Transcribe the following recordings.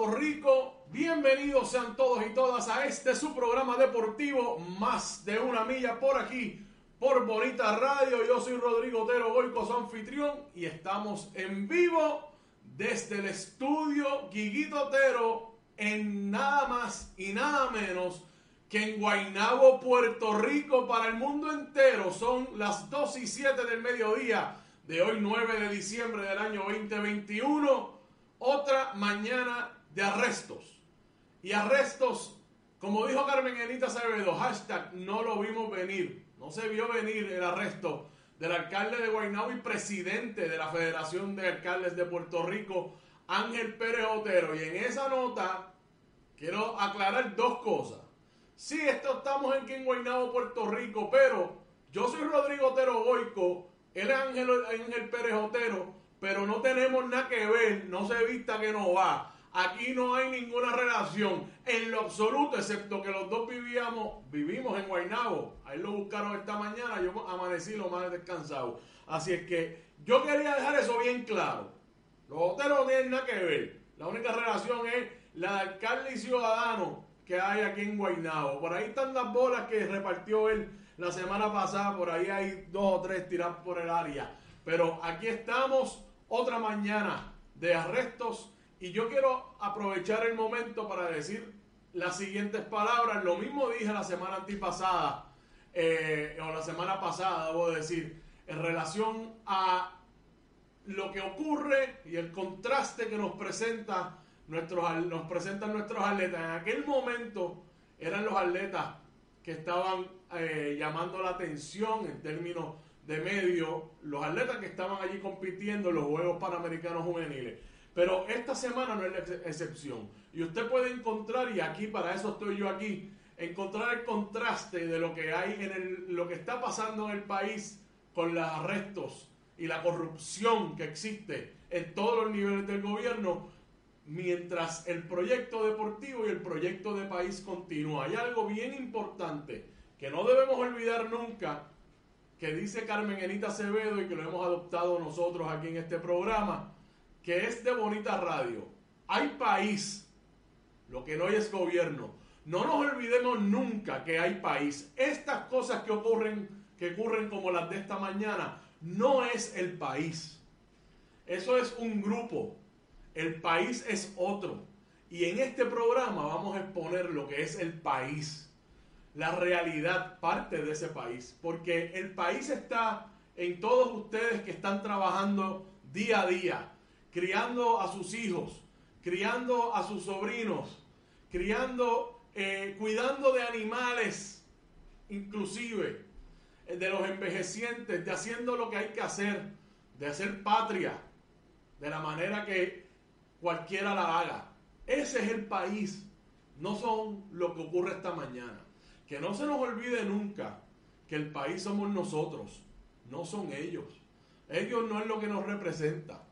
Puerto Rico. Bienvenidos sean todos y todas a este su programa deportivo Más de una milla por aquí, por Bonita Radio. Yo soy Rodrigo Otero Goico, su anfitrión, y estamos en vivo desde el estudio Guiguito Otero en nada más y nada menos que en Guaynabo, Puerto Rico, para el mundo entero. Son las 2 y 7 del mediodía de hoy, 9 de diciembre del año 2021 otra mañana de arrestos. Y arrestos, como dijo Carmen Enita Acevedo, hashtag no lo vimos venir. No se vio venir el arresto del alcalde de Guaynabo y presidente de la Federación de Alcaldes de Puerto Rico, Ángel Pérez Otero. Y en esa nota quiero aclarar dos cosas. Sí, esto estamos en Guaynabo, Puerto Rico, pero yo soy Rodrigo Otero Goico, él es Ángel, Ángel Pérez Otero, pero no tenemos nada que ver, no se vista que no va. Aquí no hay ninguna relación en lo absoluto, excepto que los dos vivíamos, vivimos en Guaynabo. Ahí lo buscaron esta mañana, yo amanecí lo más descansado. Así es que yo quería dejar eso bien claro. Los hoteles no tienen nada que ver. La única relación es la de alcalde y ciudadano que hay aquí en Guaynabo. Por ahí están las bolas que repartió él la semana pasada. Por ahí hay dos o tres tiradas por el área. Pero aquí estamos otra mañana de arrestos y yo quiero aprovechar el momento para decir las siguientes palabras. Lo mismo dije la semana antipasada, eh, o la semana pasada, debo decir, en relación a lo que ocurre y el contraste que nos presenta nuestros, nos presentan nuestros atletas. En aquel momento eran los atletas que estaban eh, llamando la atención en términos de medio, los atletas que estaban allí compitiendo en los Juegos Panamericanos Juveniles. Pero esta semana no es la ex excepción. Y usted puede encontrar, y aquí para eso estoy yo aquí, encontrar el contraste de lo que hay en lo que está pasando en el país con los arrestos y la corrupción que existe en todos los niveles del gobierno, mientras el proyecto deportivo y el proyecto de país continúa. Hay algo bien importante que no debemos olvidar nunca, que dice Carmen Enita Acevedo y que lo hemos adoptado nosotros aquí en este programa, que es de Bonita Radio. Hay país, lo que no hay es gobierno. No nos olvidemos nunca que hay país. Estas cosas que ocurren, que ocurren como las de esta mañana, no es el país. Eso es un grupo. El país es otro. Y en este programa vamos a exponer lo que es el país la realidad parte de ese país, porque el país está en todos ustedes que están trabajando día a día, criando a sus hijos, criando a sus sobrinos, criando, eh, cuidando de animales, inclusive eh, de los envejecientes, de haciendo lo que hay que hacer, de hacer patria, de la manera que cualquiera la haga. Ese es el país, no son lo que ocurre esta mañana. Que no se nos olvide nunca que el país somos nosotros, no son ellos. Ellos no es lo que nos representa.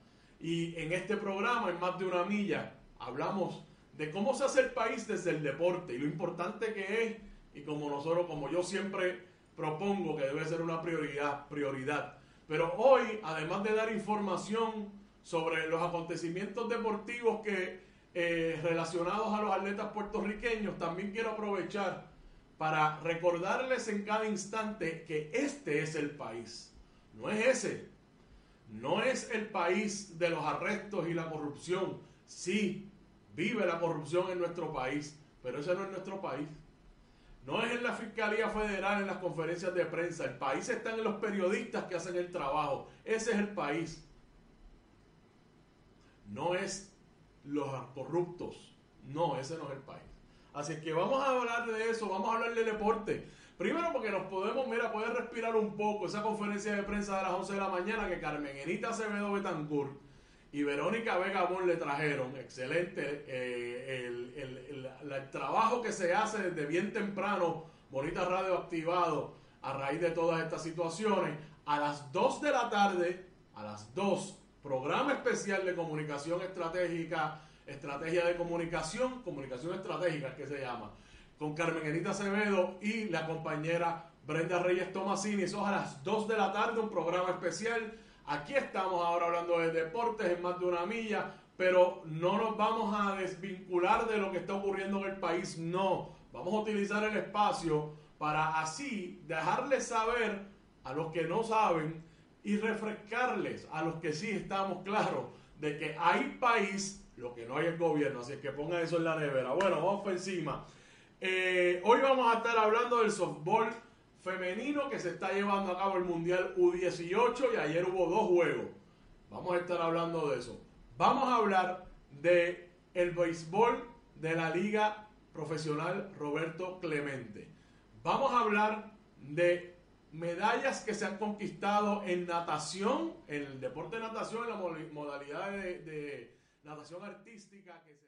Y en este programa, en más de una milla, hablamos de cómo se hace el país desde el deporte y lo importante que es. Y como nosotros, como yo siempre propongo que debe ser una prioridad, prioridad. Pero hoy, además de dar información sobre los acontecimientos deportivos que eh, relacionados a los atletas puertorriqueños, también quiero aprovechar para recordarles en cada instante que este es el país, no es ese, no es el país de los arrestos y la corrupción. Sí, vive la corrupción en nuestro país, pero ese no es nuestro país. No es en la Fiscalía Federal, en las conferencias de prensa. El país está en los periodistas que hacen el trabajo. Ese es el país. No es los corruptos. No, ese no es el país. Así que vamos a hablar de eso, vamos a hablar de deporte. Primero porque nos podemos, mira, poder respirar un poco esa conferencia de prensa de las 11 de la mañana que Carmen Enita Acevedo Betancourt y Verónica Vega Bon le trajeron. Excelente eh, el, trabajo que se hace desde bien temprano, Bonita Radio activado a raíz de todas estas situaciones. A las 2 de la tarde, a las 2, programa especial de comunicación estratégica, estrategia de comunicación, comunicación estratégica que se llama con Carmen Enita Acevedo y la compañera Brenda Reyes Tomasini. Eso es a las 2 de la tarde, un programa especial. Aquí estamos ahora hablando de deportes en más de una milla, pero no nos vamos a desvincular de lo que está ocurriendo en el país, no. Vamos a utilizar el espacio para así dejarles saber a los que no saben y refrescarles a los que sí estamos claros de que hay país, lo que no hay el gobierno, así que pongan eso en la nevera. Bueno, vamos por encima. Eh, hoy vamos a estar hablando del softball femenino que se está llevando a cabo el Mundial U18 y ayer hubo dos juegos. Vamos a estar hablando de eso. Vamos a hablar de el béisbol de la Liga Profesional Roberto Clemente. Vamos a hablar de medallas que se han conquistado en natación, en el deporte de natación, en la modalidad de, natación artística que se